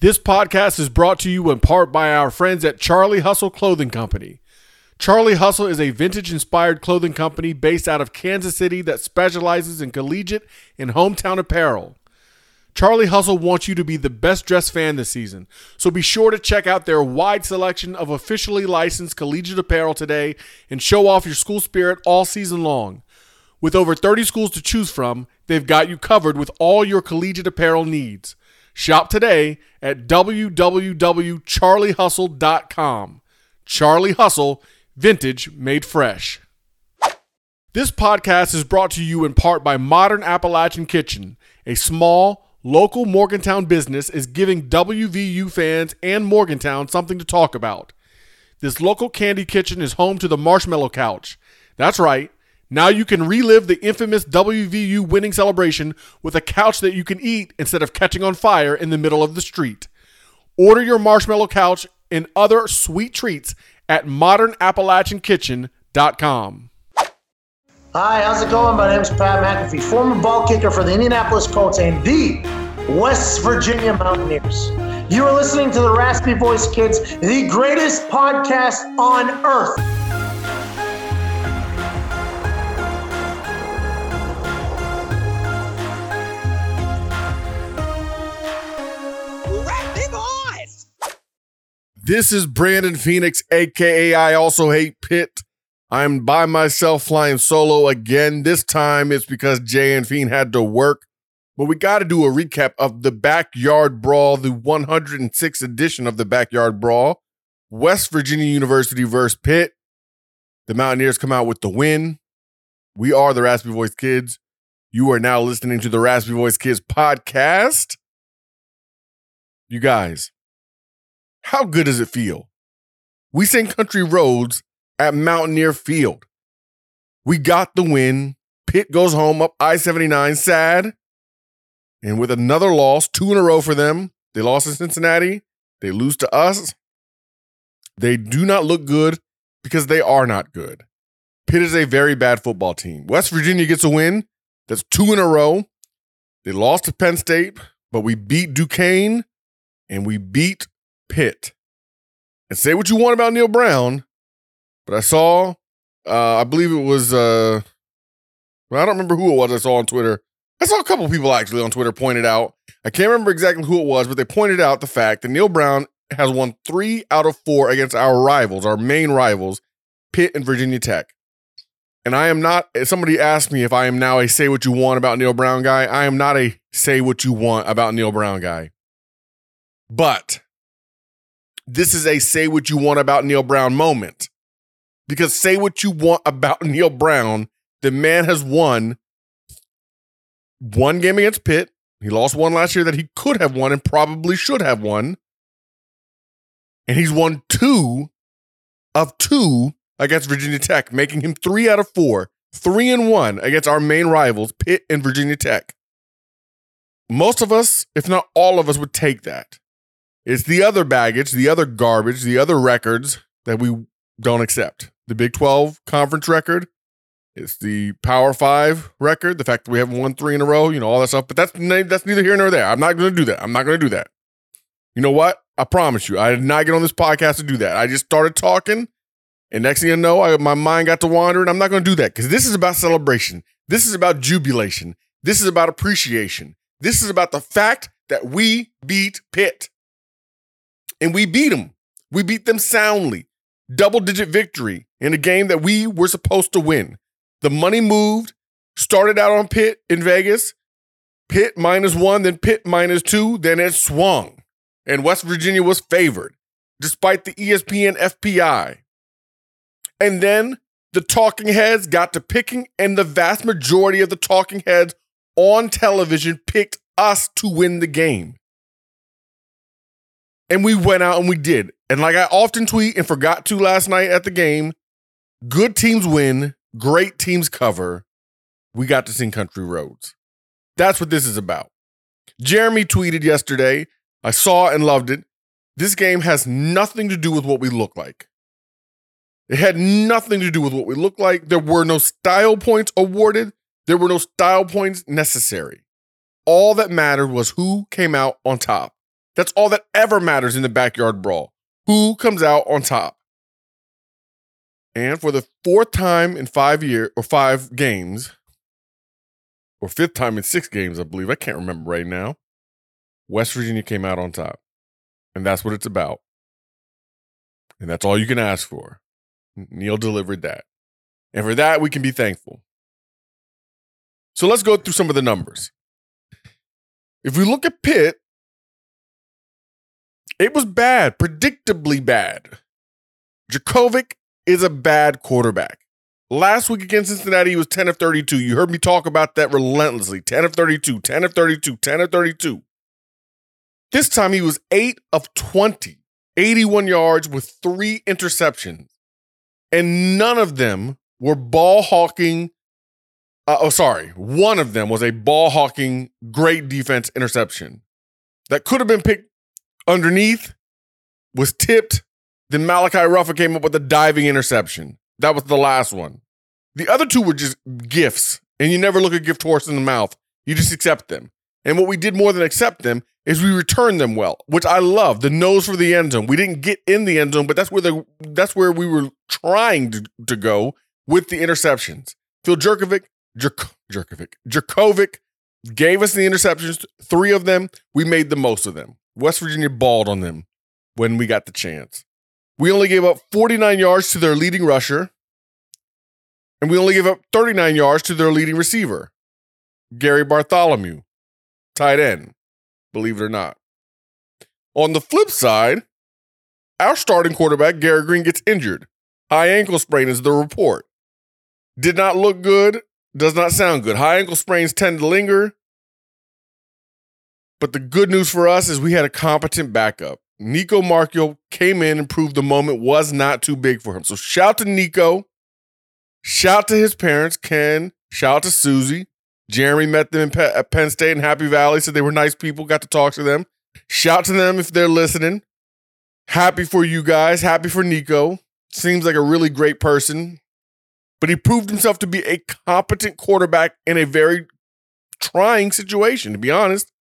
This podcast is brought to you in part by our friends at Charlie Hustle Clothing Company. Charlie Hustle is a vintage inspired clothing company based out of Kansas City that specializes in collegiate and hometown apparel. Charlie Hustle wants you to be the best dressed fan this season, so be sure to check out their wide selection of officially licensed collegiate apparel today and show off your school spirit all season long. With over 30 schools to choose from, they've got you covered with all your collegiate apparel needs. Shop today at www.charliehustle.com. Charlie Hustle, vintage made fresh. This podcast is brought to you in part by Modern Appalachian Kitchen, a small, local Morgantown business is giving WVU fans and Morgantown something to talk about. This local candy kitchen is home to the Marshmallow Couch. That's right. Now you can relive the infamous WVU winning celebration with a couch that you can eat instead of catching on fire in the middle of the street. Order your marshmallow couch and other sweet treats at modernappalachiankitchen.com. Hi, how's it going? My name is Pat McAfee, former ball kicker for the Indianapolis Colts and the West Virginia Mountaineers. You are listening to the Raspy Voice Kids, the greatest podcast on earth. This is Brandon Phoenix, aka I also hate Pitt. I'm by myself flying solo again. This time it's because Jay and Fiend had to work. But we got to do a recap of the Backyard Brawl, the 106th edition of the Backyard Brawl. West Virginia University versus Pitt. The Mountaineers come out with the win. We are the Raspy Voice Kids. You are now listening to the Raspy Voice Kids podcast. You guys, how good does it feel? We sing country roads at Mountaineer Field. We got the win. Pitt goes home up I 79 sad. And with another loss, two in a row for them, they lost in Cincinnati. They lose to us. They do not look good because they are not good. Pitt is a very bad football team. West Virginia gets a win. That's two in a row. They lost to Penn State, but we beat Duquesne and we beat Pitt. And say what you want about Neal Brown, but I saw, uh, I believe it was, uh, I don't remember who it was I saw on Twitter. I saw a couple people actually on Twitter pointed out. I can't remember exactly who it was, but they pointed out the fact that Neal Brown has won three out of four against our rivals, our main rivals, Pitt and Virginia Tech. And I am not, somebody asked me if I am now a say what you want about Neal Brown guy. I am not a say what you want about Neal Brown guy. But this is a say what you want about Neal Brown moment. Because say what you want about Neal Brown, the man has won one game against Pitt. He lost one last year that he could have won and probably should have won. And he's won two of two against Virginia Tech, making him three out of four, three and one against our main rivals, Pitt and Virginia Tech. Most of us, if not all of us, would take that. It's the other baggage, the other garbage, the other records that we don't accept. The Big 12 conference record, it's the Power Five record, the fact that we haven't won three in a row, you know, all that stuff. But that's that's neither here nor there. I'm not going to do that. I'm not going to do that. You know what? I promise you, I did not get on this podcast to do that. I just started talking, and next thing you know, I, my mind got to wander, and I'm not going to do that because this is about celebration. This is about jubilation. This is about appreciation. This is about the fact that we beat Pitt, and we beat them. We beat them soundly, double digit victory in a game that we were supposed to win. The money moved, started out on Pitt in Vegas, Pitt minus one, then Pitt minus two, then it swung. And West Virginia was favored, despite the ESPN FPI. And then the talking heads got to picking, and the vast majority of the talking heads on television picked us to win the game. And we went out and we did. And like I often tweet and forgot to last night at the game, good teams win, great teams cover. We got to sing country roads. That's what this is about. Jeremy tweeted yesterday, I saw and loved it. This game has nothing to do with what we look like. It had nothing to do with what we look like. There were no style points awarded. There were no style points necessary. All that mattered was who came out on top. That's all that ever matters in the backyard brawl. Who comes out on top? And for the fourth time in five years or five games, or fifth time in six games, I believe, I can't remember right now, West Virginia came out on top. And that's what it's about. And that's all you can ask for. Neal delivered that. And for that, we can be thankful. So let's go through some of the numbers. If we look at Pitt, it was bad, predictably bad. Jurkovec is a bad quarterback. Last week against Cincinnati, he was 10 of 32. You heard me talk about that relentlessly 10 of 32, 10 of 32, 10 of 32. This time he was 8 of 20, 81 yards with three interceptions. And none of them were ball hawking. Uh, oh, sorry. One of them was a ball hawking, great defense interception that could have been picked underneath, was tipped. Then Malachi Ruffa came up with a diving interception. That was the last one. The other two were just gifts, and you never look a gift horse in the mouth. You just accept them. And what we did more than accept them is we returned them well, which I love. The nose for the end zone. We didn't get in the end zone, but that's where the that's where we were trying to, to go with the interceptions. Phil Jerkovic, Jerk, Jurkovec, Jurkovec gave us the interceptions, three of them. We made the most of them. West Virginia balled on them when we got the chance. We only gave up 49 yards to their leading rusher, and we only gave up 39 yards to their leading receiver, Gavin Bartholomew, tight end, believe it or not. On the flip side, our starting quarterback, Garrett Greene, gets injured. High ankle sprain is the report. Did not look good, does not sound good. High ankle sprains tend to linger. But the good news for us is we had a competent backup. Nico Marchiol came in and proved the moment was not too big for him. So shout to Nico. Shout to his parents, Ken. Shout to Susie. Jeremy met them at Penn State and Happy Valley, said they were nice people, got to talk to them. Shout to them if they're listening. Happy for you guys. Happy for Nico. Seems like a really great person. But he proved himself to be a competent quarterback in a very trying situation, to be honest.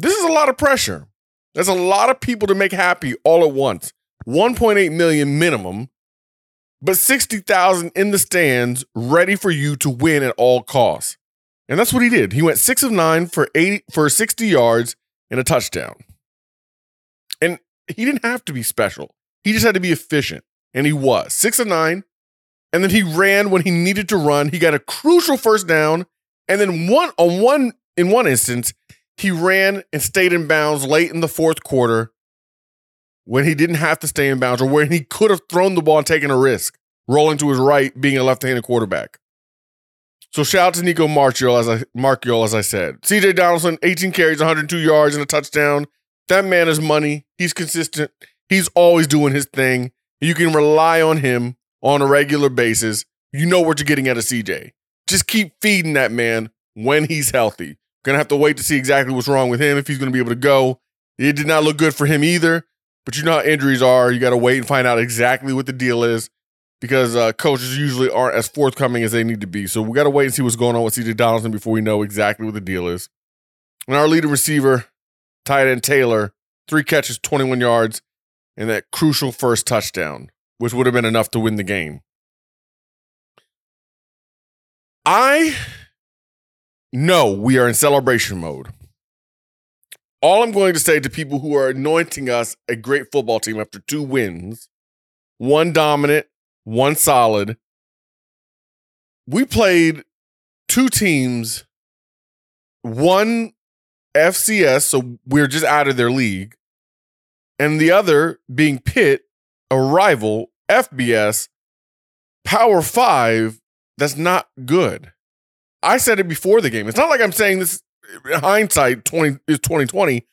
This is a lot of pressure. There's a lot of people to make happy all at once. 1.8 million minimum, but 60,000 in the stands ready for you to win at all costs. And that's what he did. He went 6 of 9 for 80 for 60 yards and a touchdown. And he didn't have to be special. He just had to be efficient, and he was. 6 of 9. And then he ran when he needed to run. He got a crucial first down, and then one on one in one instance, he ran and stayed in bounds late in the fourth quarter when he didn't have to stay in bounds or when he could have thrown the ball and taken a risk, rolling to his right, being a left-handed quarterback. So shout out to Nico Marchiol, as I Marchiol, as I said. CJ Donaldson, 18 carries, 102 yards, and a touchdown. That man is money. He's consistent. He's always doing his thing. You can rely on him on a regular basis. You know what you're getting out of CJ. Just keep feeding that man when he's healthy. Gonna have to wait to see exactly what's wrong with him if he's gonna be able to go. It did not look good for him either. But you know how injuries are. You got to wait and find out exactly what the deal is because uh, coaches usually aren't as forthcoming as they need to be. So we got to wait and see what's going on with CJ Donaldson before we know exactly what the deal is. And our leading receiver, tight end Taylor, three catches, 21 yards, and that crucial first touchdown, which would have been enough to win the game. I no, we are in celebration mode. All I'm going to say to people who are anointing us a great football team after two wins, one dominant, one solid, we played two teams, one FCS, so we're just out of their league, and the other being Pitt, a rival, FBS, Power Five, that's not good. I said it before the game. It's not like I'm saying this uh, hindsight 20 is 2020.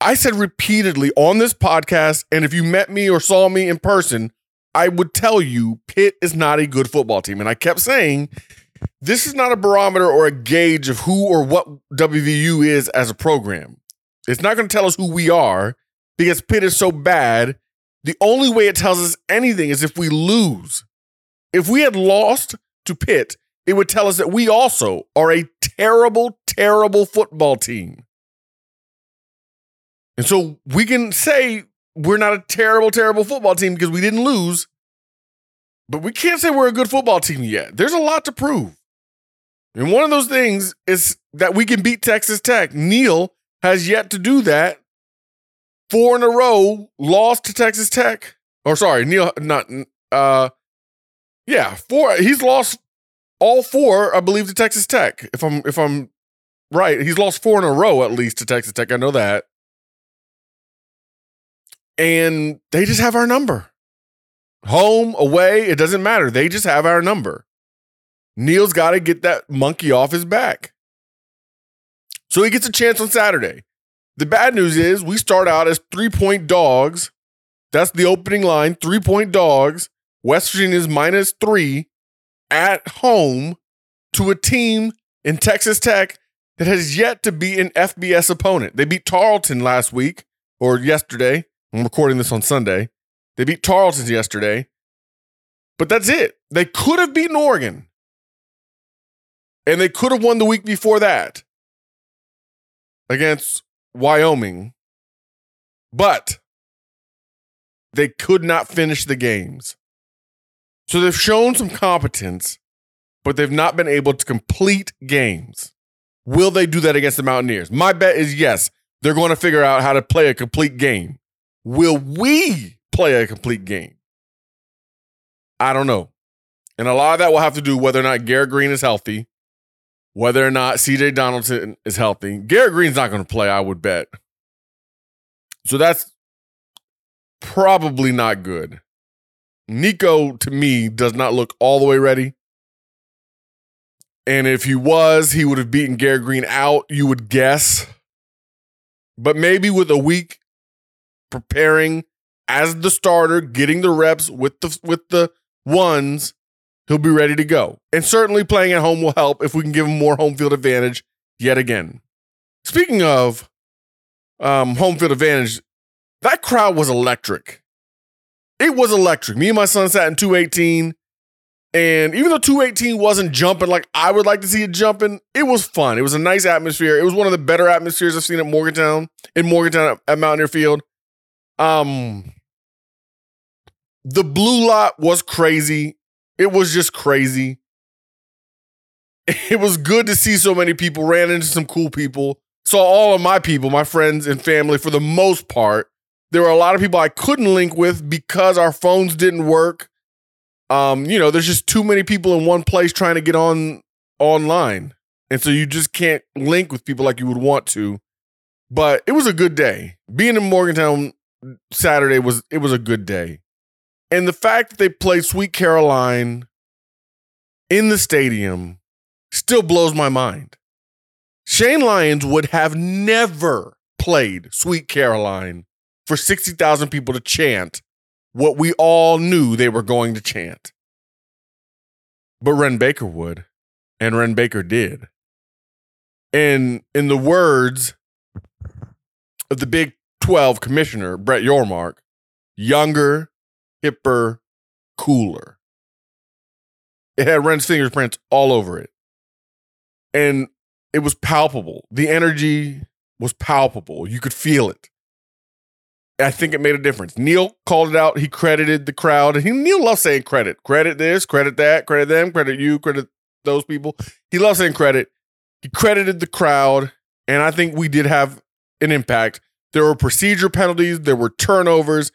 I said repeatedly on this podcast, and if you met me or saw me in person, I would tell you Pitt is not a good football team. And I kept saying this is not a barometer or a gauge of who or what WVU is as a program. It's not going to tell us who we are because Pitt is so bad. The only way it tells us anything is if we lose. If we had lost to Pitt, it would tell us that we also are a terrible, terrible football team. And so we can say we're not a terrible, terrible football team because we didn't lose, but we can't say we're a good football team yet. There's a lot to prove. And one of those things is that we can beat Texas Tech. Neal has yet to do that. Four in a row lost to Texas Tech. Or sorry, Neal, not uh yeah, four he's lost all four, I believe, to Texas Tech. If I'm if I'm right, he's lost four in a row at least to Texas Tech. I know that. And they just have our number. Home, away, it doesn't matter. They just have our number. Neal's got to get that monkey off his back. So he gets a chance on Saturday. The bad news is we start out as three point dogs. That's the opening line three point dogs. West Virginia is minus three at home to a team in Texas Tech that has yet to beat an FBS opponent. They beat Tarleton last week or yesterday. I'm recording this on Sunday. They beat Tarleton yesterday. But that's it. They could have beaten Oregon. And they could have won the week before that against Wyoming. But they could not finish the games. So they've shown some competence, but they've not been able to complete games. Will they do that against the Mountaineers? My bet is yes. They're going to figure out how to play a complete game. Will we play a complete game? I don't know. And a lot of that will have to do whether or not Garrett Greene is healthy, whether or not CJ Donaldson is healthy. Garrett Greene's not going to play, I would bet. So that's probably not good. Nico, to me, does not look all the way ready. And if he was, he would have beaten Garrett Greene out, you would guess. But maybe with a week preparing as the starter, getting the reps with the with the ones, he'll be ready to go. And certainly playing at home will help if we can give him more home field advantage yet again. Speaking of um, home field advantage, that crowd was electric. It was electric. Me and my son sat in 218. And even though 218 wasn't jumping like I would like to see it jumping, it was fun. It was a nice atmosphere. It was one of the better atmospheres I've seen at Morgantown, in Morgantown at Mountaineer Field. Um, the blue lot was crazy. It was just crazy. It was good to see so many people, ran into some cool people, saw all of my people, my friends and family for the most part. There were a lot of people I couldn't link with because our phones didn't work. Um, you know, there's just too many people in one place trying to get on online. And so you just can't link with people like you would want to. But it was a good day. Being in Morgantown Saturday was it was a good day. And the fact that they played Sweet Caroline in the stadium still blows my mind. Shane Lyons would have never played Sweet Caroline for 60,000 people to chant what we all knew they were going to chant. But Wren Baker would, and Wren Baker did. And in the words of the Big 12 commissioner, Brett Yormark, younger, hipper, cooler. It had Wren's fingerprints all over it. And it was palpable. The energy was palpable. You could feel it. I think it made a difference. Neal called it out. He credited the crowd. And he, Neal loves saying credit. Credit this, credit that, credit them, credit you, credit those people. He loves saying credit. He credited the crowd. And I think we did have an impact. There were procedure penalties, there were turnovers.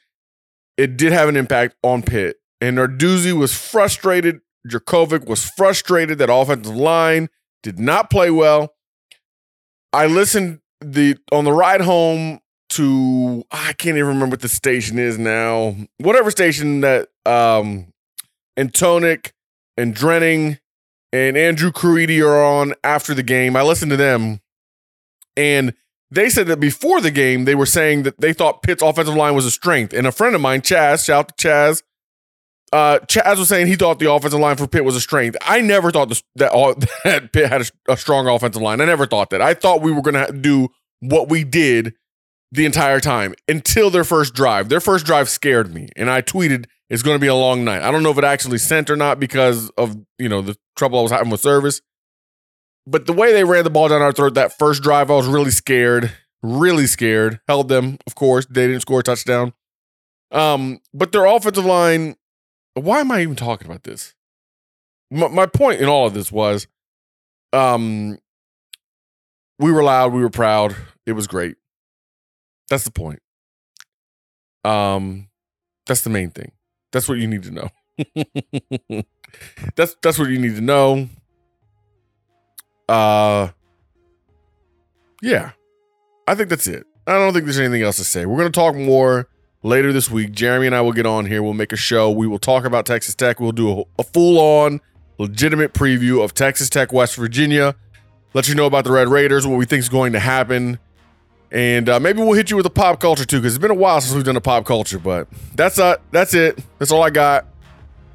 It did have an impact on Pitt. And Narduzzi was frustrated. Jurkovec was frustrated that offensive line did not play well. I listened the on the ride home to I can't even remember what the station is now. Whatever station that um Antonic and Drenning and Andrew Caridi are on after the game. I listened to them, and they said that before the game, they were saying that they thought Pitt's offensive line was a strength. And a friend of mine, Chaz, shout out to Chaz, uh, Chaz was saying he thought the offensive line for Pitt was a strength. I never thought that, all, that Pitt had a, a, strong offensive line. I never thought that. I thought we were going to do what we did the entire time until their first drive. Their first drive scared me, and I tweeted it's going to be a long night. I don't know if it actually sent or not because of you know the trouble I was having with service. But the way they ran the ball down our throat that first drive, I was really scared, really scared. Held them, of course. They didn't score a touchdown. Um, but their offensive line. Why am I even talking about this? My, my point in all of this was, um, we were loud, we were proud, it was great. That's the point. Um, that's the main thing. That's what you need to know. that's that's what you need to know. Uh yeah. I think that's it. I don't think there's anything else to say. We're to talk more later this week. Jeremy and I will get on here. We'll make a show. We will talk about Texas Tech. We'll do a, a full on, legitimate preview of Texas Tech, West Virginia. Let you know about the Red Raiders, what we think is going to happen. And uh, maybe we'll hit you with a pop culture too, because it's been a while since we've done a pop culture. But that's uh, that's it. That's all I got.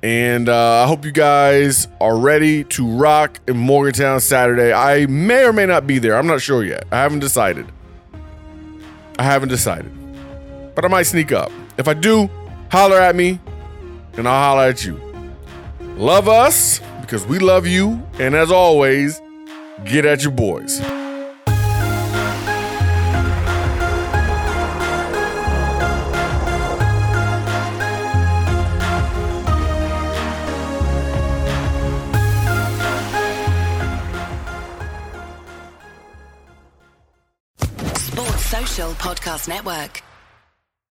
And uh, I hope you guys are ready to rock in Morgantown Saturday. I may or may not be there. I'm not sure yet. I haven't decided. I haven't decided. But I might sneak up. If I do, holler at me and I'll holler at you. Love us because we love you. And as always, get at your boys. Podcast Network.